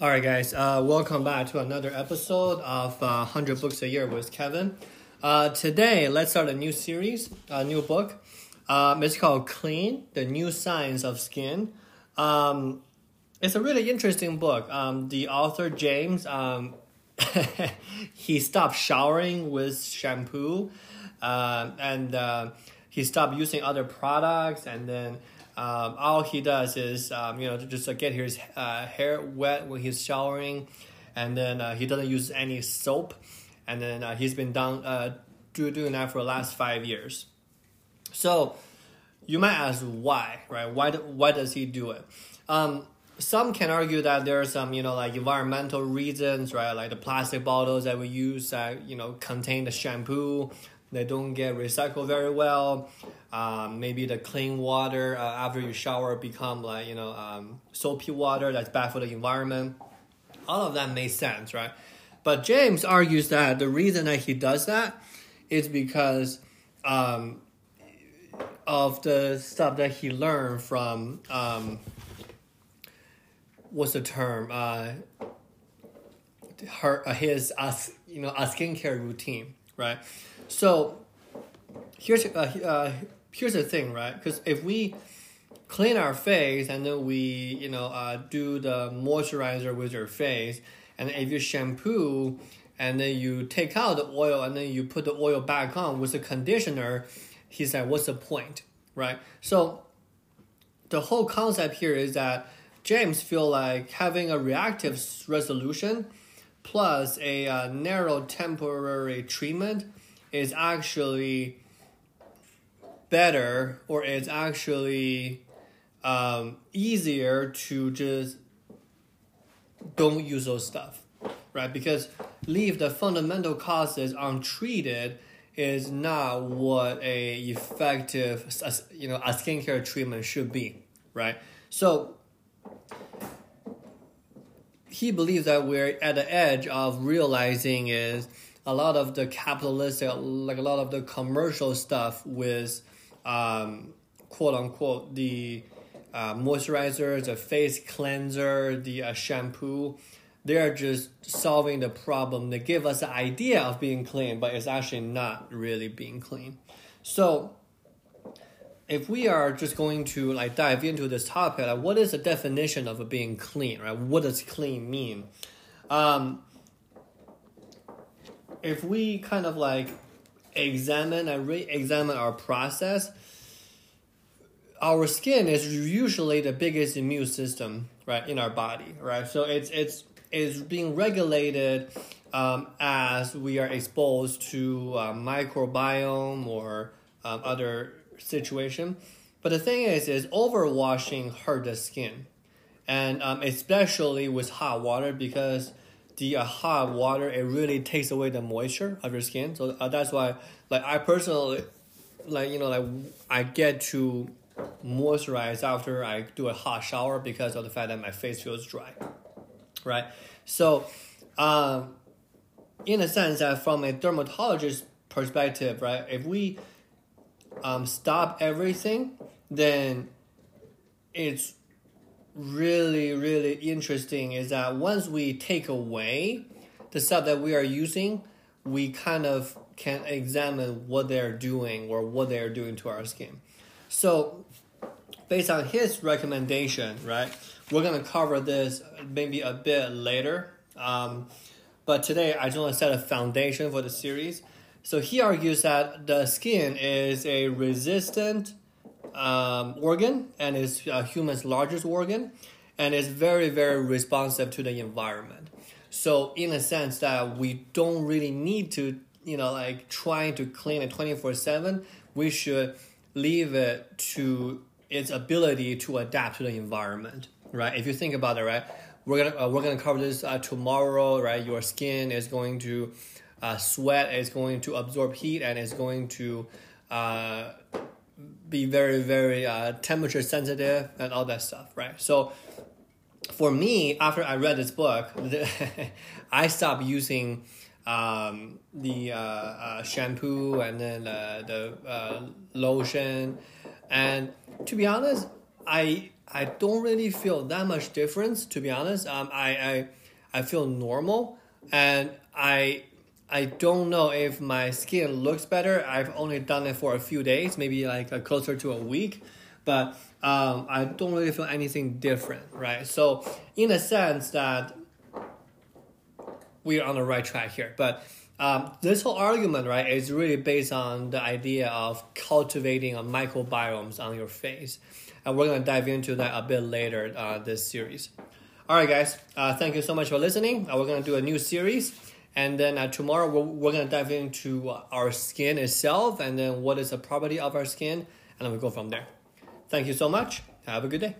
All right, guys. Uh, welcome back to another episode of uh, 100 Books a Year with Kevin. Uh, today, let's start a new series, a new book. Um, it's called Clean: The New Science of Skin. Um, it's a really interesting book. Um, the author James, um, he stopped showering with shampoo, uh, and uh, he stopped using other products, and then um, all he does is um, you know just uh, get his uh, hair wet when he's showering, and then uh, he doesn't use any soap, and then uh, he's been done uh, do, doing that for the last five years. So you might ask why, right? Why do, why does he do it? Um, some can argue that there are some you know like environmental reasons, right? Like the plastic bottles that we use that you know contain the shampoo they don't get recycled very well. Um, maybe the clean water uh, after you shower become like you know um, soapy water that's bad for the environment. All of that makes sense, right? But James argues that the reason that he does that is because um, of the stuff that he learned from um, what's the term? Uh, her uh, his uh, you know a skincare routine, right? So here's uh, uh, here's the thing, right? Because if we clean our face and then we you know uh, do the moisturizer with your face, and if you shampoo and then you take out the oil and then you put the oil back on with the conditioner, he said, what's the point, right? So the whole concept here is that James feel like having a reactive resolution plus a uh, narrow temporary treatment is actually better or it's actually um, easier to just don't use those stuff right? Because leave the fundamental causes untreated is not what a effective you know a skincare treatment should be right? So he believes that we're at the edge of realizing is a lot of the capitalistic, like a lot of the commercial stuff with, um, quote unquote, the uh, moisturizer, the face cleanser, the uh, shampoo, they're just solving the problem. They give us the idea of being clean, but it's actually not really being clean. So, if we are just going to like dive into this topic, like what is the definition of being clean, right? What does clean mean? Um, if we kind of like examine and re-examine our process, our skin is usually the biggest immune system, right, in our body, right? So it's it's it's being regulated um, as we are exposed to uh, microbiome or um, other situation. But the thing is, is overwashing hurt the skin, and um, especially with hot water because the uh, hot water it really takes away the moisture of your skin. So uh, that's why, like I personally, like you know, like I get to moisturize after I do a hot shower because of the fact that my face feels dry, right? So, um, in a sense that from a dermatologist perspective, right, if we um, stop everything, then it's really, really interesting is that once we take away the stuff that we are using, we kind of can examine what they're doing or what they're doing to our skin. So, based on his recommendation, right, we're gonna cover this maybe a bit later. Um, but today, I just want to set a foundation for the series. So he argues that the skin is a resistant um, organ and is a human's largest organ and is very very responsive to the environment. So in a sense that we don't really need to you know like trying to clean it 24 7 we should leave it to its ability to adapt to the environment right? If you think about it right? We're gonna uh, we're gonna cover this uh, tomorrow right? Your skin is going to uh, sweat is going to absorb heat and is going to uh, be very very uh, temperature sensitive and all that stuff right so for me after i read this book i stopped using um, the uh, uh, shampoo and then the uh, lotion and to be honest i I don't really feel that much difference to be honest. Um, I, I I feel normal, and I I don't know if my skin looks better. I've only done it for a few days, maybe like a closer to a week, but um, I don't really feel anything different, right? So in a sense that we are on the right track here, but. Um, this whole argument, right, is really based on the idea of cultivating a microbiomes on your face and we're going to dive into that a bit later uh, this series. All right, guys, uh, thank you so much for listening. Uh, we're going to do a new series, and then uh, tomorrow we're, we're to dive into our skin itself, and then what is the property of our skin, and then we go from there. Thank you so much. Have a good day.